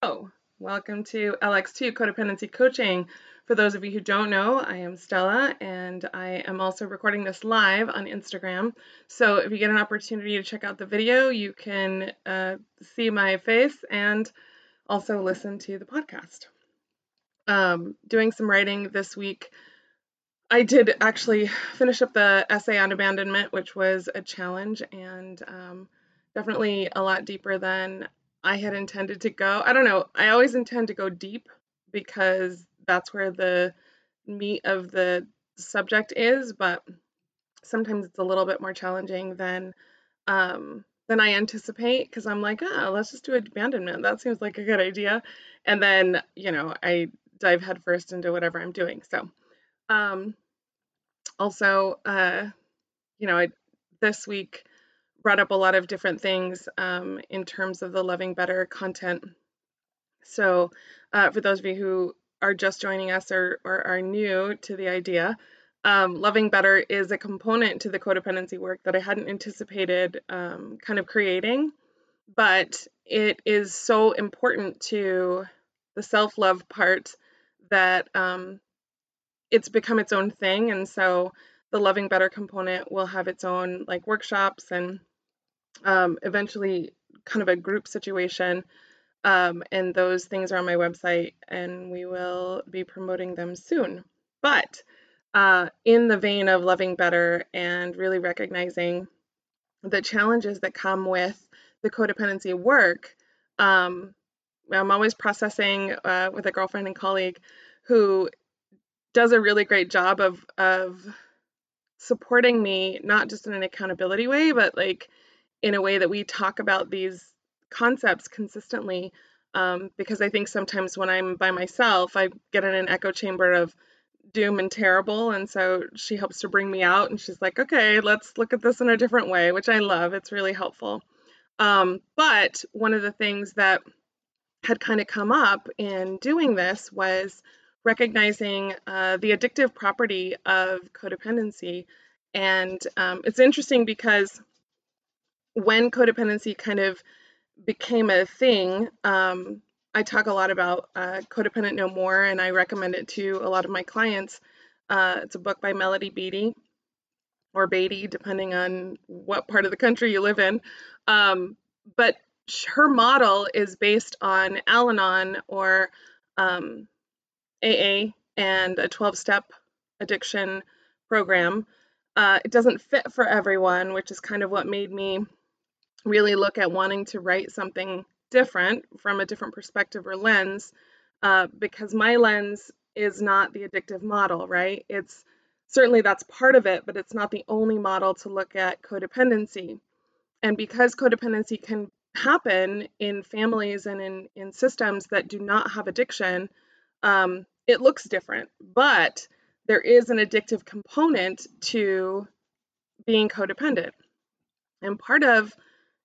Oh, welcome to LX2 Codependency Coaching. For those of you who don't know, I am Stella and I am also recording this live on Instagram. So if you get an opportunity to check out the video, you can uh, see my face and also listen to the podcast. Um, doing some writing this week. I did actually finish up the essay on abandonment, which was a challenge and um, definitely a lot deeper than I had intended to go. I don't know. I always intend to go deep because that's where the meat of the subject is, but sometimes it's a little bit more challenging than um, than I anticipate because I'm like, ah, let's just do abandonment. That seems like a good idea. And then, you know, I dive headfirst into whatever I'm doing. So, um, also, uh, you know, I, this week brought up a lot of different things um, in terms of the Loving Better content. So, uh, for those of you who are just joining us or, or are new to the idea, um, Loving Better is a component to the codependency work that I hadn't anticipated um, kind of creating, but it is so important to the self love part that um, it's become its own thing. And so the Loving Better component will have its own like workshops and um, eventually kind of a group situation. Um, and those things are on my website, and we will be promoting them soon. But uh, in the vein of loving better and really recognizing the challenges that come with the codependency work, um, I'm always processing uh, with a girlfriend and colleague who does a really great job of of supporting me, not just in an accountability way, but like in a way that we talk about these concepts consistently. Um, because I think sometimes when I'm by myself, I get in an echo chamber of doom and terrible. And so she helps to bring me out and she's like, okay, let's look at this in a different way, which I love. It's really helpful. Um, but one of the things that had kind of come up in doing this was recognizing uh, the addictive property of codependency. And um, it's interesting because when codependency kind of became a thing, um, I talk a lot about uh, Codependent No More, and I recommend it to a lot of my clients. Uh, it's a book by Melody Beattie, or Beattie, depending on what part of the country you live in. Um, but her model is based on Al Anon or um, AA and a 12 step addiction program. Uh, it doesn't fit for everyone, which is kind of what made me really look at wanting to write something different from a different perspective or lens uh, because my lens is not the addictive model, right? It's certainly that's part of it, but it's not the only model to look at codependency. And because codependency can happen in families and in, in systems that do not have addiction, um, it looks different. But there is an addictive component to being codependent. And part of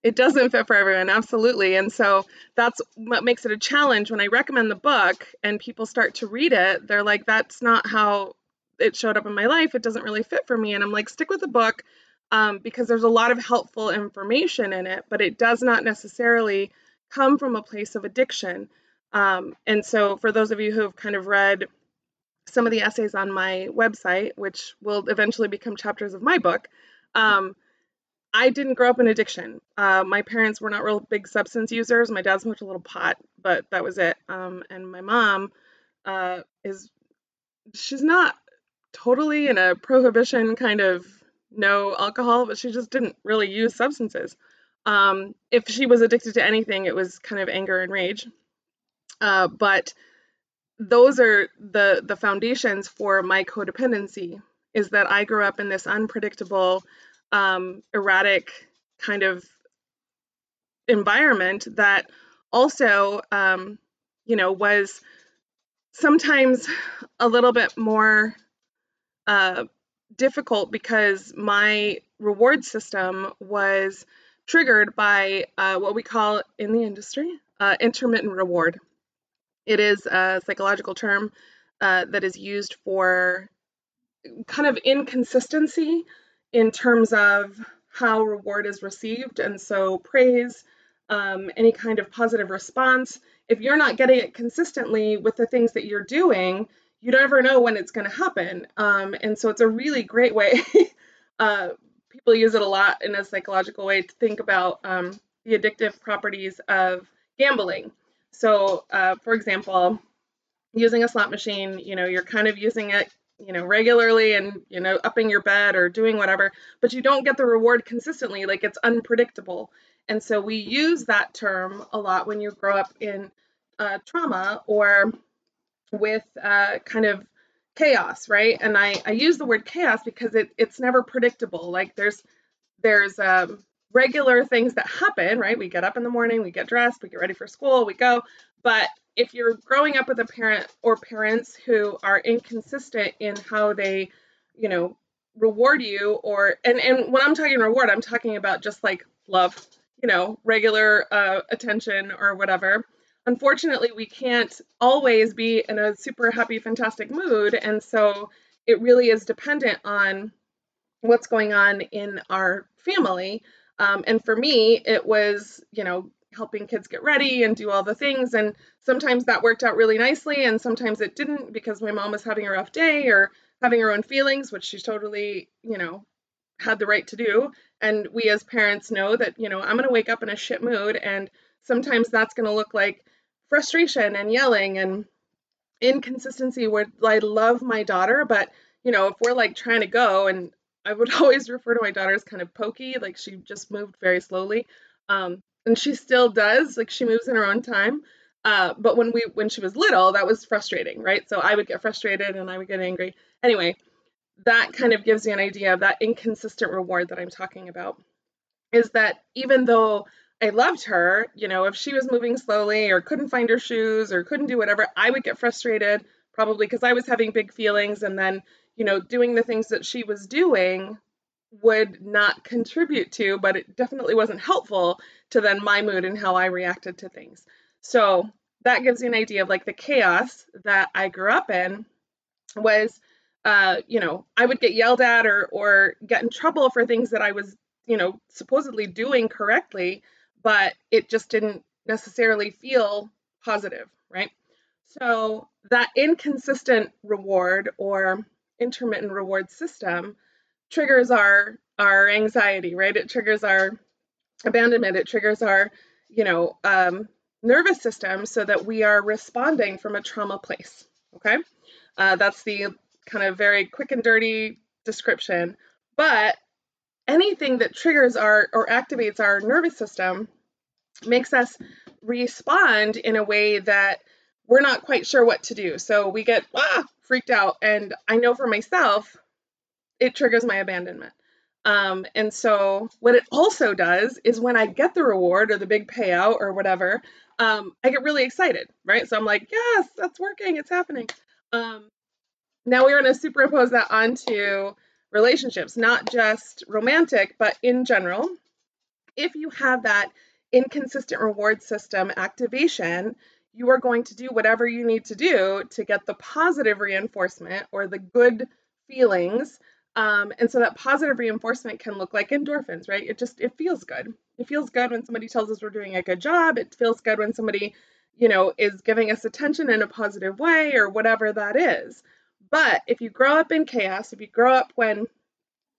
it doesn't fit for everyone absolutely. And so that's what makes it a challenge. When i recommend the book and people start to read it they're like that's not how it showed up in my life. It doesn't really fit for me. And i'm like stick with the book um, because there's a lot of helpful information in it but it does not necessarily come from a place of addiction. Um, and so for those of you who have kind of read some of the essays on my website which will eventually become chapters of my book um, I didn't grow up in addiction. Uh, my parents were not real big substance users. My dad smoked a little pot, but that was it. Um, and my mom uh, is, she's not totally in a prohibition kind of no alcohol, but she just didn't really use substances. Um, if she was addicted to anything, it was kind of anger and rage. Uh, but those are the the foundations for my codependency. Is that I grew up in this unpredictable um, erratic kind of environment that also, um, you know, was sometimes a little bit more uh, difficult because my reward system was triggered by uh, what we call in the industry uh, intermittent reward. It is a psychological term uh, that is used for kind of inconsistency in terms of how reward is received. And so praise um, any kind of positive response. If you're not getting it consistently with the things that you're doing, you never know when it's going to happen. Um, and so it's a really great way. uh, people use it a lot in a psychological way to think about um, the addictive properties of gambling. So, uh, for example, using a slot machine, you know, you're kind of using it, you know, regularly and, you know, upping your bet or doing whatever, but you don't get the reward consistently. Like it's unpredictable. And so we use that term a lot when you grow up in uh, trauma or with uh, kind of chaos, right? And I, I use the word chaos because it, it's never predictable. Like there's there's um, regular things that happen, right? We get up in the morning, we get dressed, we get ready for school, we go. But if you're growing up with a parent or parents who are inconsistent in how they, you know, reward you or and and when I'm talking reward, I'm talking about just like love, you know, regular uh, attention or whatever unfortunately, we can't always be in a super happy, fantastic mood. And so it really is dependent on what's going on in our family. Um, and for me, it was, you know, helping kids get ready and do all the things. And sometimes that worked out really nicely, and sometimes it didn't because my mom was having a rough day or having her own feelings, which she's totally, you know, had the right to do. And we as parents know that, you know, I'm going to wake up in a shit mood. And sometimes that's going to look like frustration and yelling and inconsistency where I love my daughter, but you know, if we're like trying to go and I would always refer to my daughter as kind of pokey, like she just moved very slowly. Um, and she still does, like she moves in her own time. Uh, but when we when she was little, that was frustrating, right? So I would get frustrated and I would get angry. Anyway, that kind of gives you an idea of that inconsistent reward that I'm talking about. Is that even though I loved her. You know, if she was moving slowly or couldn't find her shoes or couldn't do whatever, I would get frustrated, probably because I was having big feelings. And then, you know, doing the things that she was doing would not contribute to, but it definitely wasn't helpful to then my mood and how I reacted to things. So that gives you an idea of like the chaos that I grew up in was uh, you know, I would get yelled at or or get in trouble for things that I was, you know, supposedly doing correctly but it just didn't necessarily feel positive, right? So that inconsistent reward or intermittent reward system triggers our our anxiety, right? It triggers our abandonment. It triggers our, you know, um, nervous system so that we are responding from a trauma place. Okay, uh, that's the kind of very quick and dirty description. But anything that triggers our or activates our nervous system makes us respond in a way that we're not quite sure what to do. So we get ah, freaked out. And I know for myself, it triggers my abandonment. Um, and so what it also does is when I get the reward or the big payout or whatever, um, I get really excited, right? So I'm like, yes, that's working, it's happening. Um, now we're going to superimpose that onto relationships, not just romantic, but in general. If you have that inconsistent reward system activation, you are going to do whatever you need to do to get the positive reinforcement or the good feelings. Um, and so that positive reinforcement can look like endorphins, right? It just it feels good. It feels good when somebody tells us we're doing a good job. It feels good when somebody, you know, is giving us attention in a positive way or whatever that is. But if you grow up in chaos, if you grow up when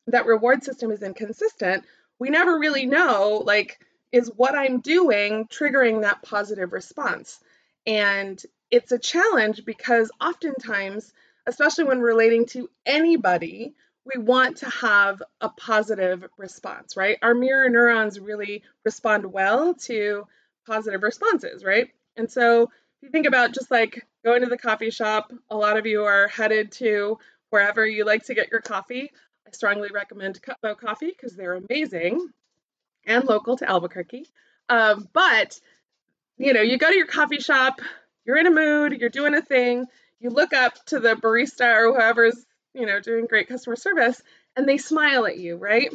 that reward system is inconsistent, we never really know like is what I'm doing triggering that positive response? And it's a challenge because oftentimes, especially when relating to anybody, we want to have a positive response, right? Our mirror neurons really respond well to positive responses, right? And so if you think about just like going to the coffee shop, a lot of you are headed to wherever you like to get your coffee. I strongly recommend Cutbow Coffee because they're amazing and local to Albuquerque. Um, but you know, you go to your coffee shop, you're in a mood, you're doing a thing, you look up to the barista or whoever's you know doing great customer service, and they smile at you, right?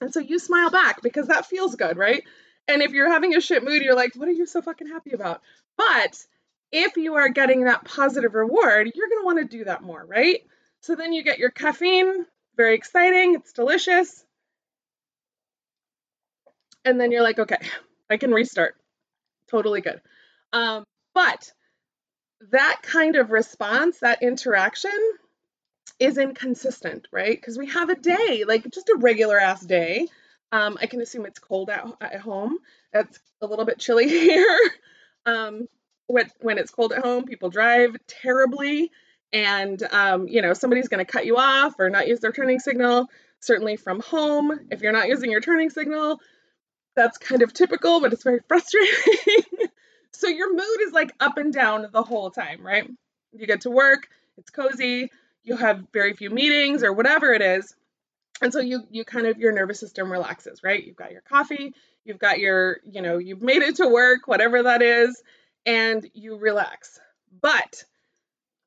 And so you smile back because that feels good, right? And if you're having a shit mood, you're like, what are you so fucking happy about? But if you are getting that positive reward, you're going to want to do that more, right? So then you get your caffeine, very exciting, it's delicious and then you're like, okay, I can restart. Totally good. Um, but that kind of response, that interaction is inconsistent, right? Because we have a day, like just a regular ass day. Um, I can assume it's cold at, at home. It's a little bit chilly here. um, when, when it's cold at home, people drive terribly. And, um, you know, somebody's going to cut you off or not use their turning signal. Certainly from home, if you're not using your turning signal, that's kind of typical, but it's very frustrating. so your mood is like up and down the whole time, right? You get to work, it's cozy, you have very few meetings or whatever it is. And so you you kind of your nervous system relaxes, right? You've got your coffee, you've got your, you know, you've made it to work, whatever that is, and you relax. But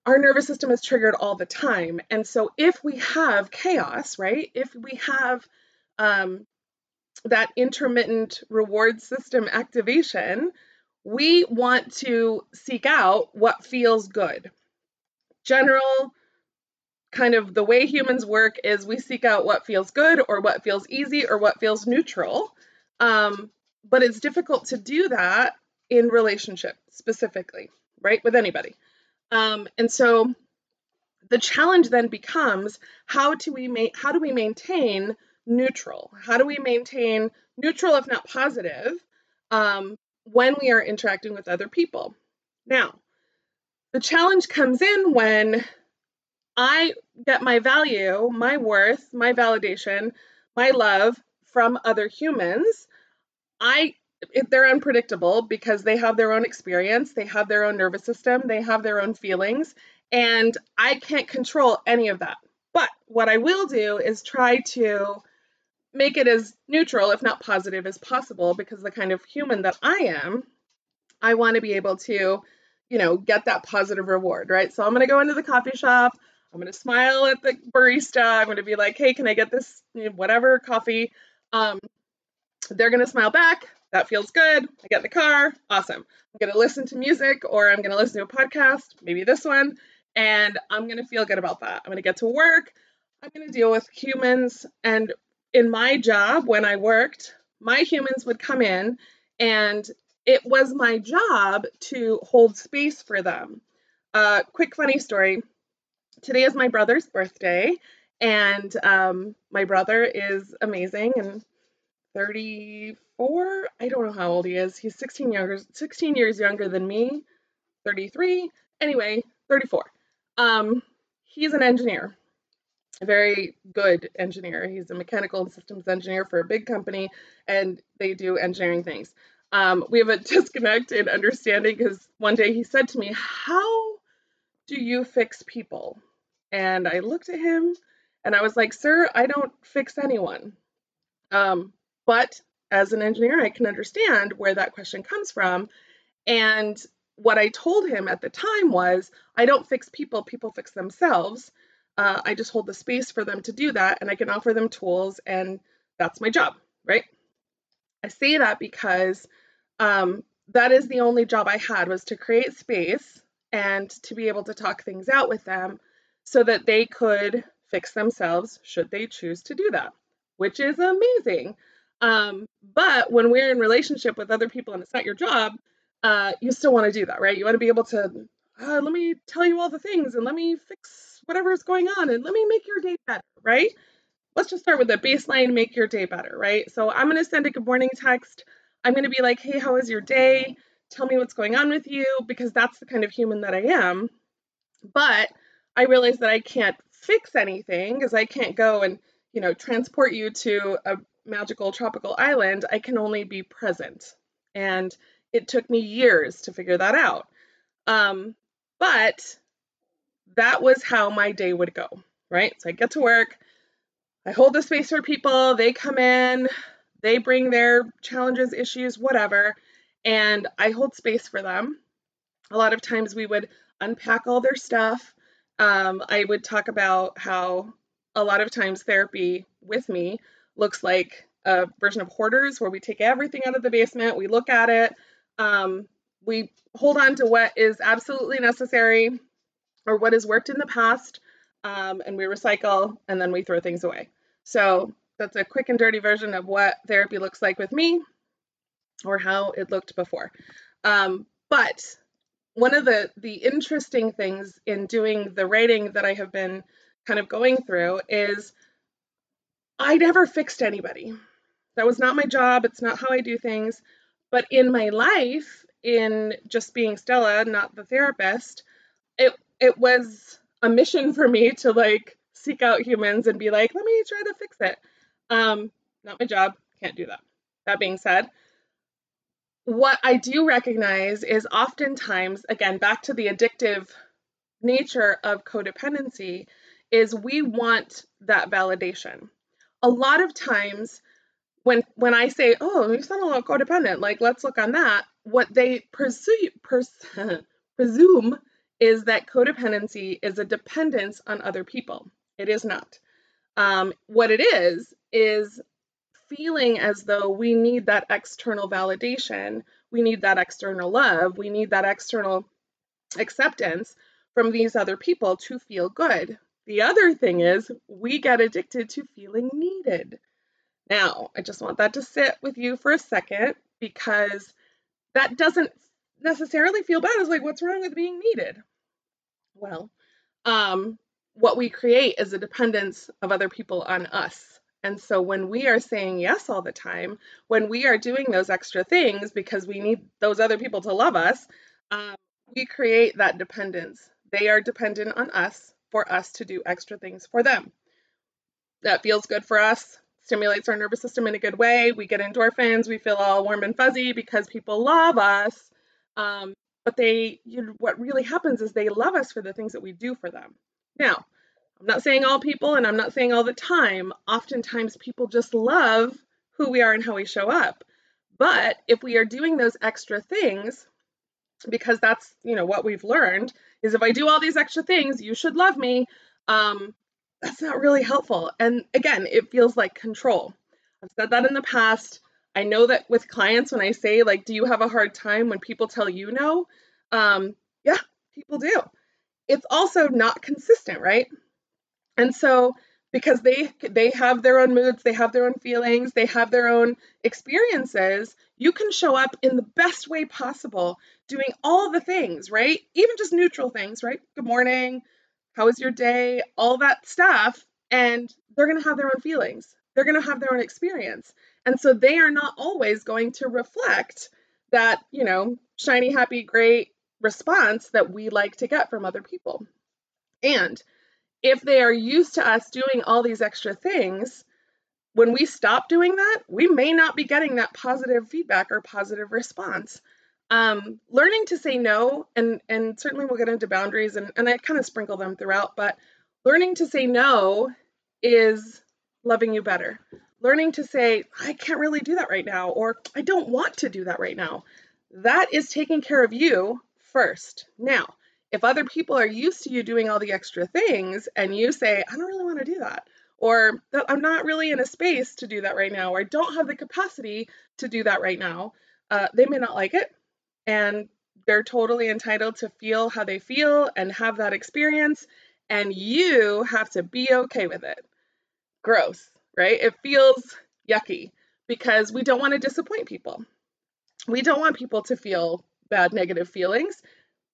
our nervous system is triggered all the time. And so if we have chaos, right? If we have um, that intermittent reward system activation, we want to seek out what feels good. General kind of the way humans work is we seek out what feels good or what feels easy or what feels neutral. Um, but it's difficult to do that in relationship specifically, right? With anybody. Um, and so the challenge then becomes how do we how do we maintain neutral? How do we maintain neutral, if not positive, um, when we are interacting with other people? Now, the challenge comes in when I get my value, my worth, my validation, my love from other humans. I they're unpredictable because they have their own experience, they have their own nervous system, they have their own feelings, and I can't control any of that. But what I will do is try to make it as neutral, if not positive, as possible because the kind of human that I am, I want to be able to, you know, get that positive reward, right? So I'm going to go into the coffee shop. I'm going to smile at the barista. I'm going to be like, hey, can I get this, whatever coffee? Um, they're going to smile back. That feels good. I get in the car. Awesome. I'm going to listen to music or I'm going to listen to a podcast, maybe this one, and I'm going to feel good about that. I'm going to get to work. I'm going to deal with humans. And in my job, when I worked, my humans would come in and it was my job to hold space for them. Uh, quick funny story. Today is my brother's birthday, and um, my brother is amazing and 34. I don't know how old he is. He's 16 younger, 16 years younger than me. 33. Anyway, 34. Um, he's an engineer, a very good engineer. He's a mechanical and systems engineer for a big company, and they do engineering things. Um, we have a disconnect in understanding because one day he said to me, How do you fix people? And I looked at him and I was like, Sir, I don't fix anyone. Um, but as an engineer, I can understand where that question comes from. And what I told him at the time was, I don't fix people, people fix themselves. Uh, I just hold the space for them to do that, and I can offer them tools, and that's my job, right? I say that because um, that is the only job I had was to create space and to be able to talk things out with them so that they could fix themselves should they choose to do that, which is amazing. Um, but when we're in relationship with other people and it's not your job, uh, you still want to do that, right? You want to be able to, uh, let me tell you all the things and let me fix whatever's going on and let me make your day better, right? Let's just start with the baseline, make your day better, right? So I'm going to send a good morning text. I'm going to be like, hey, how was your day? Tell me what's going on with you because that's the kind of human that I am. But I realize that I can't fix anything because I can't go and, you know, transport you to a magical tropical island, I can only be present. And it took me years to figure that out. Um, but that was how my day would go, right? So I get to work, I hold the space for people, they come in, they bring their challenges, issues, whatever, and I hold space for them. A lot of times we would unpack all their stuff. Um, I would talk about how a lot of times therapy with me looks like a version of hoarders where we take everything out of the basement, we look at it, um, we hold on to what is absolutely necessary or what has worked in the past, um, and we recycle and then we throw things away. So that's a quick and dirty version of what therapy looks like with me. or how it looked before. Um, but one of the the interesting things in doing the writing that I have been kind of going through is I never fixed anybody. That was not my job. It's not how I do things. But in my life, in just being Stella, not the therapist, it it was a mission for me to like seek out humans and be like, let me try to fix it. Um, not my job. Can't do that. That being said, what I do recognize is oftentimes, again, back to the addictive nature of codependency, is we want that validation. A lot of times, when when I say, "Oh, you sound a little codependent," like let's look on that, what they pursue, pers- presume is that codependency is a dependence on other people. It is not. Um, what it is is feeling as though we need that external validation, we need that external love, we need that external acceptance from these other people to feel good. The other thing is, we get addicted to feeling needed. Now, I just want that to sit with you for a second because that doesn't necessarily feel bad. It's like, what's wrong with being needed? Well, um, what we create is a dependence of other people on us. And so when we are saying yes all the time, when we are doing those extra things because we need those other people to love us, um, we create that dependence. They are dependent on us for us to do extra things for them. That feels good for us, stimulates our nervous system in a good way. We get endorphins, we feel all warm and fuzzy because people love us. Um, but they, you what really happens is they love us for the things that we do for them. Now, I'm not saying all people and I'm not saying all the time. Oftentimes people just love who we are and how we show up. But if we are doing those extra things, because that's, you know, what we've learned is if I do all these extra things, you should love me. Um, that's not really helpful. And again, it feels like control. I've said that in the past. I know that with clients, when I say, like, do you have a hard time when people tell you no? Um, yeah, people do. It's also not consistent, right? And so because they they have their own moods, they have their own feelings, they have their own experiences, you can show up in the best way possible doing all the things, right? Even just neutral things, right? Good morning, how was your day? All that stuff and they're going to have their own feelings. They're going to have their own experience. And so they are not always going to reflect that, you know, shiny, happy, great response that we like to get from other people. And if they are used to us doing all these extra things, when we stop doing that, we may not be getting that positive feedback or positive response. Um, learning to say no, and and certainly we'll get into boundaries, and, and I kind of sprinkle them throughout, but learning to say no is loving you better. Learning to say, I can't really do that right now, or I don't want to do that right now. That is taking care of you first. Now, if other people are used to you doing all the extra things and you say, I don't really want to do that, or I'm not really in a space to do that right now, or I don't have the capacity to do that right now, uh, they may not like it. And they're totally entitled to feel how they feel and have that experience. And you have to be okay with it. Gross, right? It feels yucky because we don't want to disappoint people. We don't want people to feel bad, negative feelings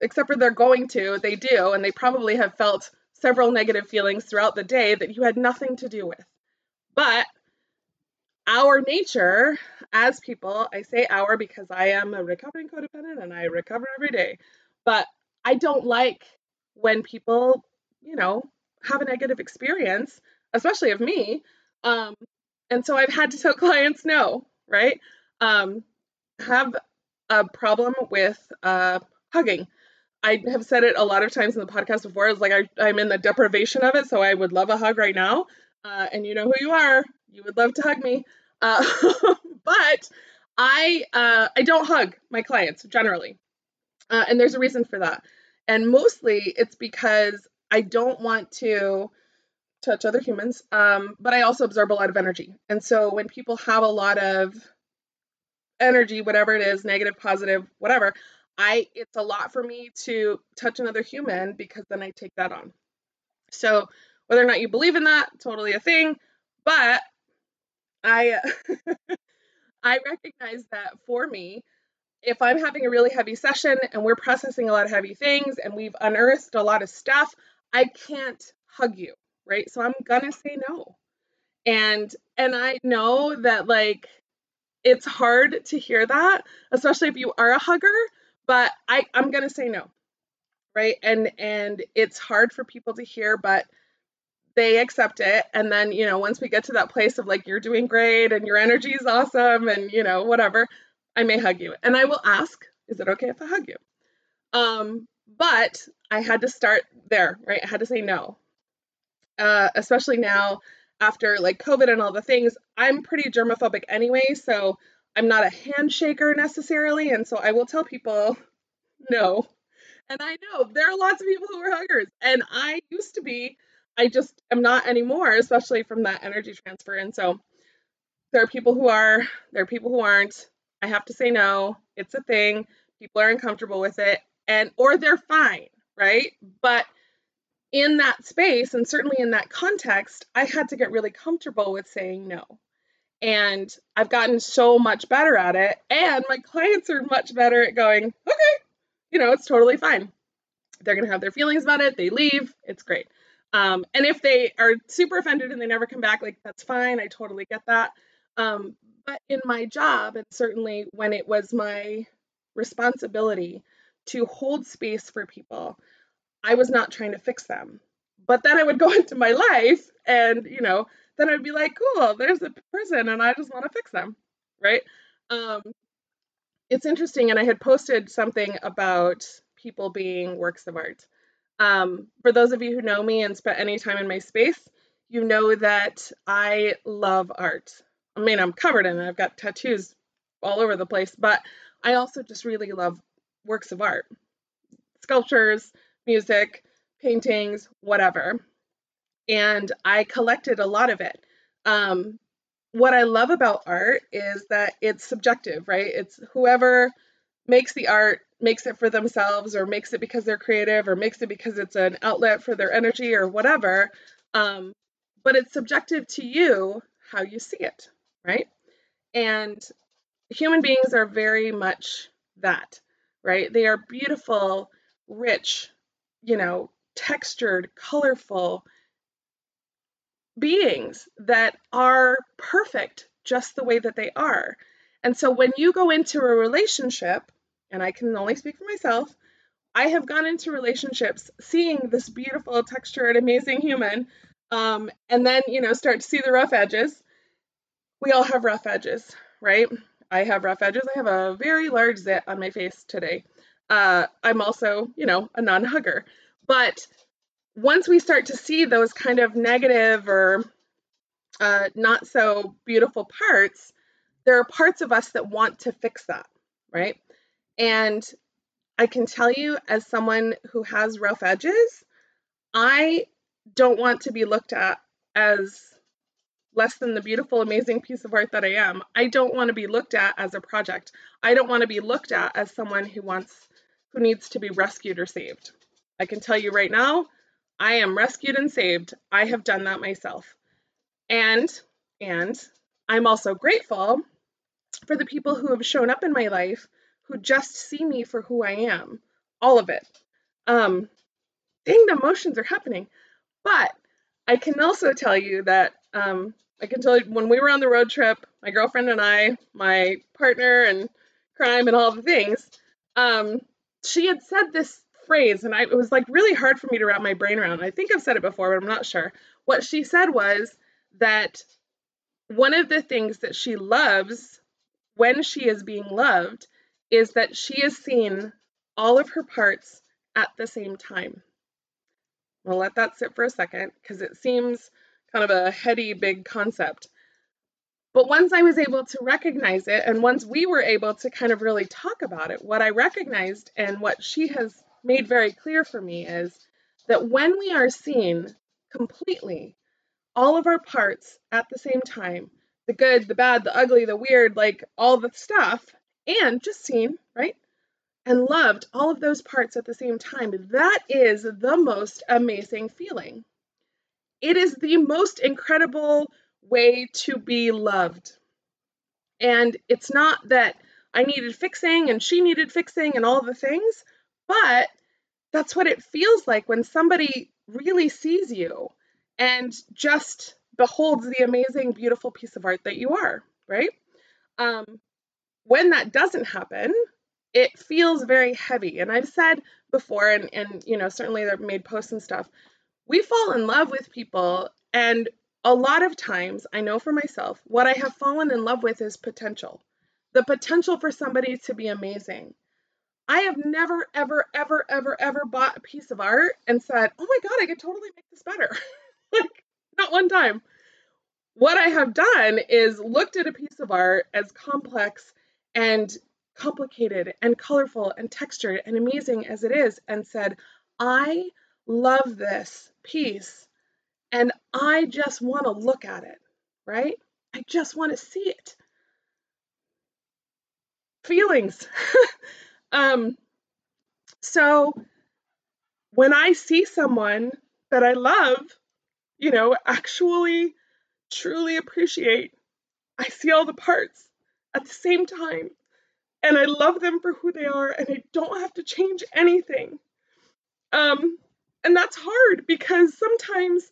except for they're going to, they do, and they probably have felt several negative feelings throughout the day that you had nothing to do with. But our nature as people, I say our because I am a recovering codependent and I recover every day, but I don't like when people, you know, have a negative experience, especially of me. Um, and so I've had to tell clients no, right? Um, have a problem with uh, hugging. I have said it a lot of times in the podcast before. It's like I, am in the deprivation of it, so I would love a hug right now. Uh, and you know who you are. You would love to hug me. Uh, but I uh, I don't hug my clients generally, uh, and there's a reason for that. And mostly it's because I don't want to touch other humans, um, but I also absorb a lot of energy. And so when people have a lot of energy, whatever it is, negative, positive, whatever, I it's a lot for me to touch another human because then I take that on. So whether or not you believe in that, totally a thing. But I I recognize that for me, if I'm having a really heavy session and we're processing a lot of heavy things and we've unearthed a lot of stuff, I can't hug you, right? So I'm gonna say no. And and I know that like it's hard to hear that, especially if you are a hugger, but I I'm to say no. Right? And and it's hard for people to hear, but they accept it and then, you know, once we get to that place of like you're doing great and your energy is awesome and, you know, whatever, I may hug you. And I will ask, is it okay if I hug you? Um but I had to start there, right? I had to say no. Uh, especially now after like COVID and all the things, I'm pretty germophobic anyway, so I'm not a handshaker necessarily, and so I will tell people no. And I know there are lots of people who are huggers, and I used to be. I just am not anymore, especially from that energy transfer. And so there are people who are, there are people who aren't. I have to say no. It's a thing. People are uncomfortable with it, and or they're fine, right? But in that space and certainly in that context, I had to get really comfortable with saying no. And I've gotten so much better at it. And my clients are much better at going, okay, you know, it's totally fine. They're going to have their feelings about it. They leave. It's great. Um, and if they are super offended and they never come back, like, that's fine. I totally get that. Um, but in my job, and certainly when it was my responsibility to hold space for people, I was not trying to fix them. But then I would go into my life and, you know, then I'd be like, cool, there's a person and I just want to fix them. Right. Um, it's interesting. And I had posted something about people being works of art. Um, for those of you who know me and spent any time in my space, you know that I love art. I mean, I'm covered in it, I've got tattoos all over the place, but I also just really love works of art, sculptures, music, paintings, whatever. And I collected a lot of it. Um, what I love about art is that it's subjective, right? It's whoever makes the art makes it for themselves or makes it because they're creative or makes it because it's an outlet for their energy or whatever. Um, but it's subjective to you how you see it, right? And human beings are very much that, right? They are beautiful, rich, you know, textured, colorful beings that are perfect just the way that they are. And so when you go into a relationship, and I can only speak for myself, I have gone into relationships seeing this beautiful, textured, amazing human, um, and then, you know, start to see the rough edges. We all have rough edges, right? I have rough edges. I have a very large zit on my face today. Uh, I'm also, you know, a non hugger. But once we start to see those kind of negative or uh, not so beautiful parts, there are parts of us that want to fix that, right? And I can tell you, as someone who has rough edges, I don't want to be looked at as less than the beautiful, amazing piece of art that I am. I don't want to be looked at as a project. I don't want to be looked at as someone who wants, who needs to be rescued or saved. I can tell you right now, I am rescued and saved. I have done that myself. And and I'm also grateful for the people who have shown up in my life who just see me for who I am. All of it. Um dang the emotions are happening. But I can also tell you that um I can tell you when we were on the road trip, my girlfriend and I, my partner and crime and all the things, um, she had said this phrase, and I, it was like really hard for me to wrap my brain around. I think I've said it before, but I'm not sure. What she said was that one of the things that she loves when she is being loved is that she is seen all of her parts at the same time. I'll let that sit for a second because it seems kind of a heady, big concept. But once I was able to recognize it, and once we were able to kind of really talk about it, what I recognized and what she has made very clear for me is that when we are seen completely, all of our parts at the same time the good, the bad, the ugly, the weird, like all the stuff, and just seen, right? And loved all of those parts at the same time. That is the most amazing feeling. It is the most incredible way to be loved. And it's not that I needed fixing and she needed fixing and all the things, but that's what it feels like when somebody really sees you and just beholds the amazing, beautiful piece of art that you are, right? Um, when that doesn't happen, it feels very heavy. And I've said before, and, and you know, certainly they've made posts and stuff, we fall in love with people. And a lot of times, I know for myself, what I have fallen in love with is potential the potential for somebody to be amazing. I have never, ever, ever, ever, ever bought a piece of art and said, oh my God, I could totally make this better. like, not one time. What I have done is looked at a piece of art as complex and complicated and colorful and textured and amazing as it is and said, I love this piece and I just want to look at it, right? I just want to see it. Feelings. um, so when I see someone that I love, you know, actually truly appreciate, I see all the parts at the same time and I love them for who they are and I don't have to change anything. Um and that's hard because sometimes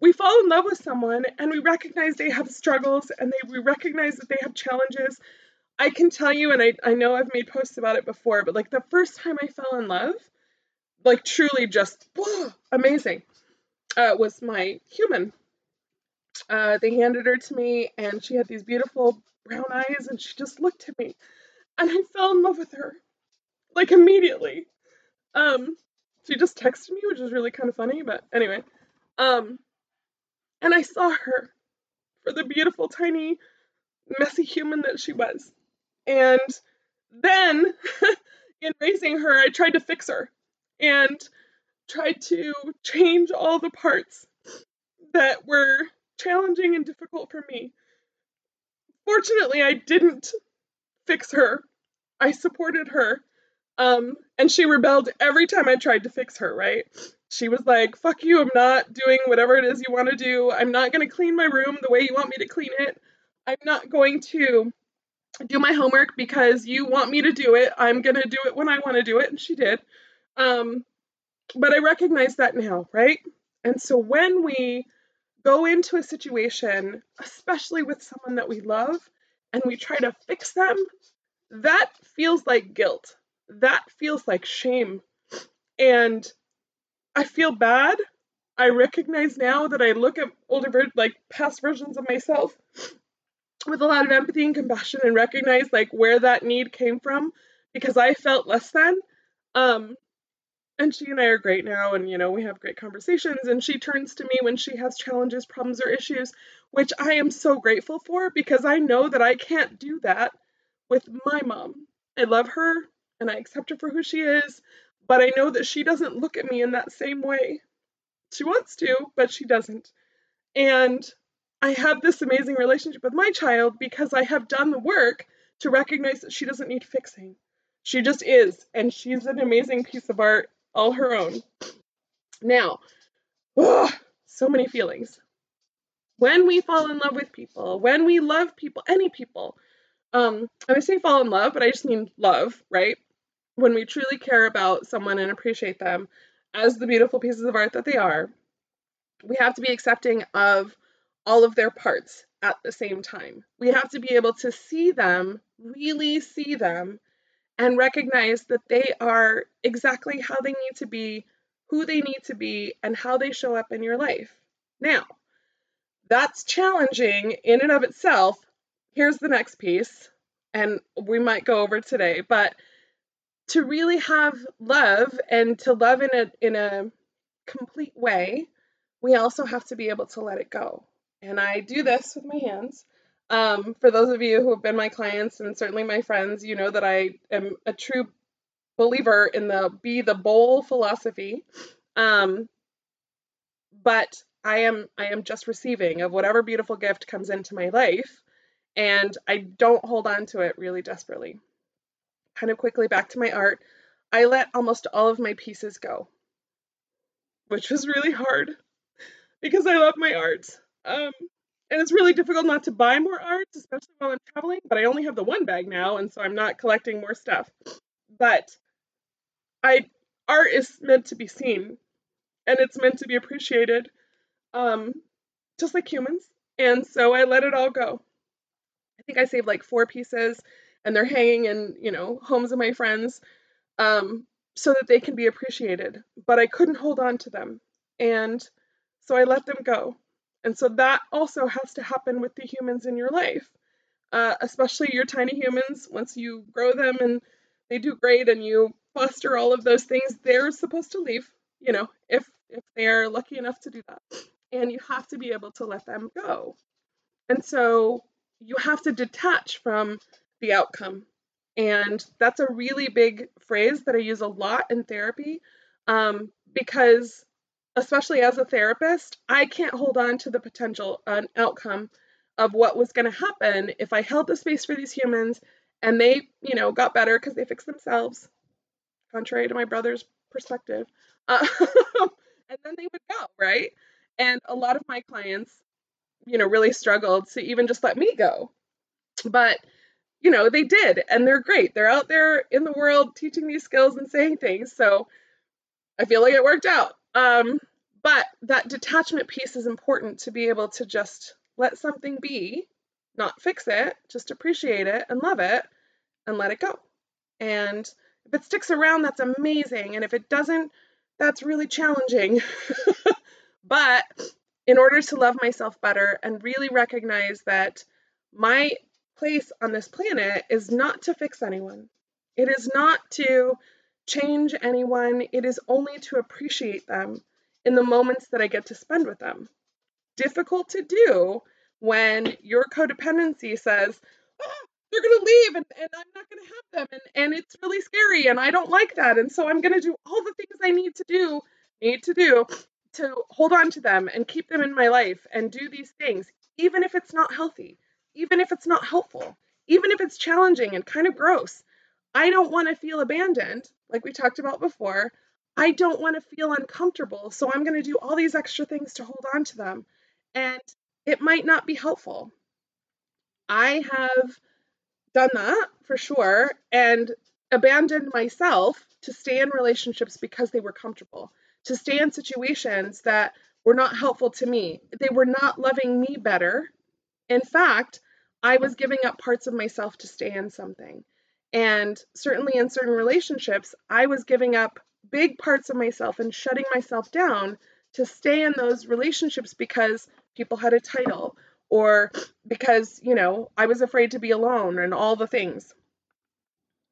we fall in love with someone and we recognize they have struggles and they we recognize that they have challenges. I can tell you and I I know I've made posts about it before, but like the first time I fell in love, like truly just whoa, amazing. Uh, was my human. Uh, they handed her to me, and she had these beautiful brown eyes, and she just looked at me and I fell in love with her like immediately. Um, she just texted me, which is really kind of funny, but anyway. Um, and I saw her for the beautiful, tiny, messy human that she was. And then, in raising her, I tried to fix her and tried to change all the parts that were challenging and difficult for me. Fortunately, I didn't fix her. I supported her. Um, and she rebelled every time I tried to fix her, right? She was like, fuck you, I'm not doing whatever it is you want to do. I'm not going to clean my room the way you want me to clean it. I'm not going to do my homework because you want me to do it. I'm going to do it when I want to do it. And she did. Um, but I recognize that now, right? And so when we go into a situation, especially with someone that we love, and we try to fix them, that feels like guilt. That feels like shame. And I feel bad. I recognize now that I look at older, like past versions of myself with a lot of empathy and compassion and recognize like where that need came from because I felt less than. Um, and she and I are great now, and you know, we have great conversations. And she turns to me when she has challenges, problems, or issues, which I am so grateful for because I know that I can't do that with my mom. I love her and I accept her for who she is, but I know that she doesn't look at me in that same way. She wants to, but she doesn't. And I have this amazing relationship with my child because I have done the work to recognize that she doesn't need fixing. She just is, and she's an amazing piece of art all her own. Now, ugh, so many feelings. When we fall in love with people, when we love people, any people, um, I say fall in love, but I just mean love, right? When we truly care about someone and appreciate them as the beautiful pieces of art that they are, we have to be accepting of all of their parts at the same time. We have to be able to see them, really see them, and recognize that they are exactly how they need to be, who they need to be, and how they show up in your life. Now, that's challenging in and of itself. Here's the next piece, and we might go over today, but to really have love and to love in a in a complete way, we also have to be able to let it go. And I do this with my hands. Um, for those of you who have been my clients and certainly my friends, you know that I am a true believer in the be the bowl philosophy. Um, but I am I am just receiving of whatever beautiful gift comes into my life, and I don't hold on to it really desperately. Kind of quickly back to my art, I let almost all of my pieces go, which was really hard because I love my art. Um, and it's really difficult not to buy more art, especially while I'm traveling. But I only have the one bag now, and so I'm not collecting more stuff. But I art is meant to be seen, and it's meant to be appreciated, um, just like humans. And so I let it all go. I think I saved like four pieces, and they're hanging in you know homes of my friends, um, so that they can be appreciated. But I couldn't hold on to them, and so I let them go and so that also has to happen with the humans in your life, uh, especially your tiny humans. Once you grow them and they do great and you foster all of those things, they're supposed to leave, you know, if if they're lucky enough to do that. And you have to be able to let them go. And so you have to detach from the outcome. And that's a really big phrase that I use a lot in therapy um, because especially as a therapist, I can't hold on to the potential outcome of what was going to happen if I held the space for these humans and they, you know, got better because they fixed themselves, contrary to my brother's perspective. Uh, and then they would go, right? And a lot of my clients, you know, really struggled to even just let me go. But, you know, they did, and they're great. They're out there in the world teaching these skills and saying things. So I feel like it worked out. Um, but that detachment piece is important to be able to just let something be, not fix it, just appreciate it and love it and let it go. And if it sticks around, that's amazing. And if it doesn't, that's really challenging. but in order to love myself better and really recognize that my place on this planet is not to fix anyone, it is not to change anyone, it is only to appreciate them in the moments that I get to spend with them. Difficult to do when your codependency says, oh, they're going to leave and, and I'm not going to have them. And, and it's really scary and I don't like that. And so I'm going to do all the things I need to do, need to do to hold on to them and keep them in my life and do these things, even if it's not healthy, even if it's not helpful, even if it's challenging and kind of gross. I don't want to feel abandoned, like we talked about before. I don't want to feel uncomfortable. So I'm going to do all these extra things to hold on to them. And it might not be helpful. I have done that for sure and abandoned myself to stay in relationships because they were comfortable, to stay in situations that were not helpful to me. They were not loving me better. In fact, I was giving up parts of myself to stay in something. And certainly in certain relationships, I was giving up big parts of myself and shutting myself down to stay in those relationships because people had a title or because, you know, I was afraid to be alone and all the things.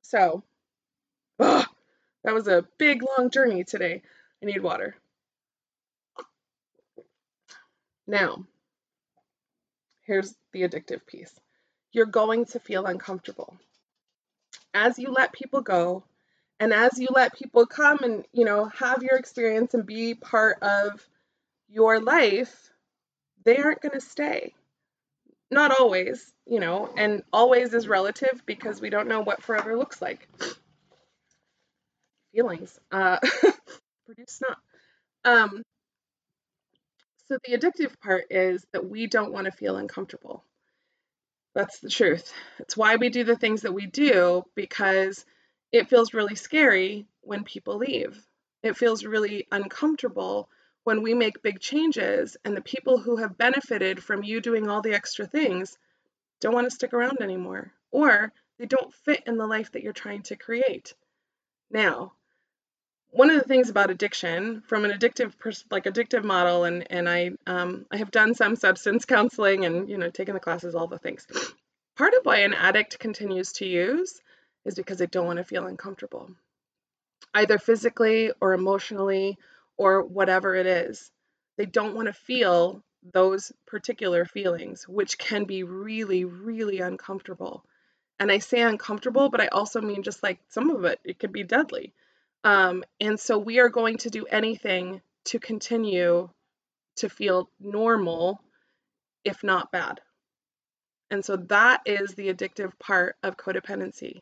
So, ugh, that was a big, long journey today. I need water. Now, here's the addictive piece you're going to feel uncomfortable. As you let people go, and as you let people come and you know have your experience and be part of your life they aren't going to stay. Not always you know and always is relative because we don't know what forever looks like. Feelings. Uh produce not um so the addictive part is that we don't want to feel uncomfortable that's the truth it's why we do the things that we do because it feels really scary when people leave. It feels really uncomfortable when we make big changes and the people who have benefited from you doing all the extra things don't want to stick around anymore or they don't fit in the life that you're trying to create. Now, one of the things about addiction from an addictive pers- like addictive model and and I um, I have done some substance counseling and you know taken the classes all the things. Part of why an addict continues to use is because they don't want to feel uncomfortable, either physically or emotionally or whatever it is. They don't want to feel those particular feelings, which can be really, really uncomfortable. And I say uncomfortable, but I also mean just like some of it, it can be deadly. Um, and so we are going to do anything to continue to feel normal, if not bad. And so that is the addictive part of codependency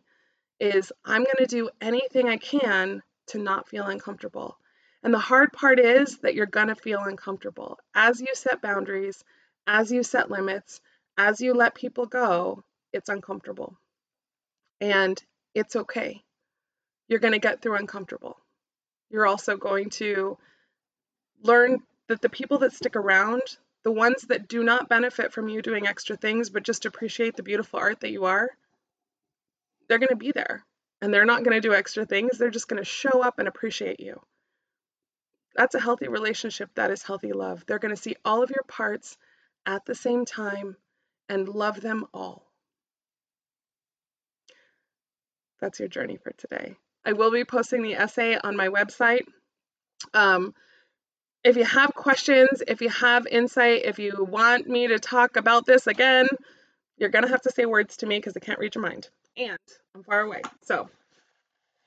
is I'm going to do anything I can to not feel uncomfortable. And the hard part is that you're going to feel uncomfortable as you set boundaries, as you set limits, as you let people go, it's uncomfortable. And it's okay. You're going to get through uncomfortable. You're also going to learn that the people that stick around, the ones that do not benefit from you doing extra things, but just appreciate the beautiful art that you are, they're going to be there. And they're not going to do extra things. They're just going to show up and appreciate you. That's a healthy relationship. That is healthy love. They're going to see all of your parts at the same time and love them all. That's your journey for today. I will be posting the essay on my website. Um, if you have questions, if you have insight, if you want me to talk about this again, you're going to have to say words to me because I can't read your mind. And I'm far away. So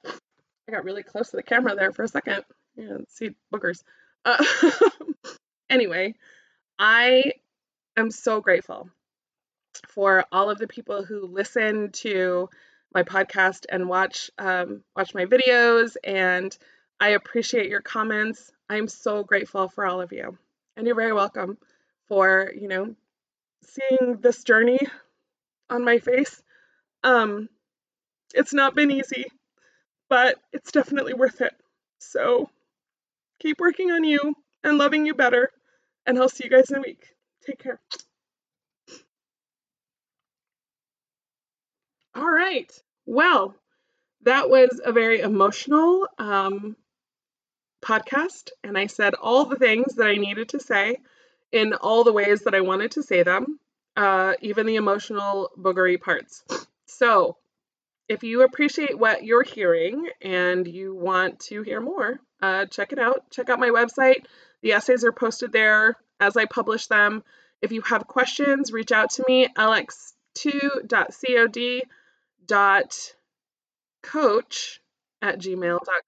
I got really close to the camera there for a second. Yeah, see bookers. Uh, anyway, I am so grateful for all of the people who listen to my podcast and watch um, watch my videos, and I appreciate your comments. I'm so grateful for all of you, and you're very welcome for you know seeing this journey on my face. Um, it's not been easy, but it's definitely worth it. So keep working on you and loving you better, and I'll see you guys in a week. Take care. All right. Well, that was a very emotional um, podcast, and I said all the things that I needed to say in all the ways that I wanted to say them, uh, even the emotional boogery parts. So, if you appreciate what you're hearing and you want to hear more, uh, check it out. Check out my website. The essays are posted there as I publish them. If you have questions, reach out to me, lx2.cod.coach at gmail.com.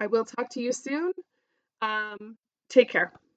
I will talk to you soon. Um, take care.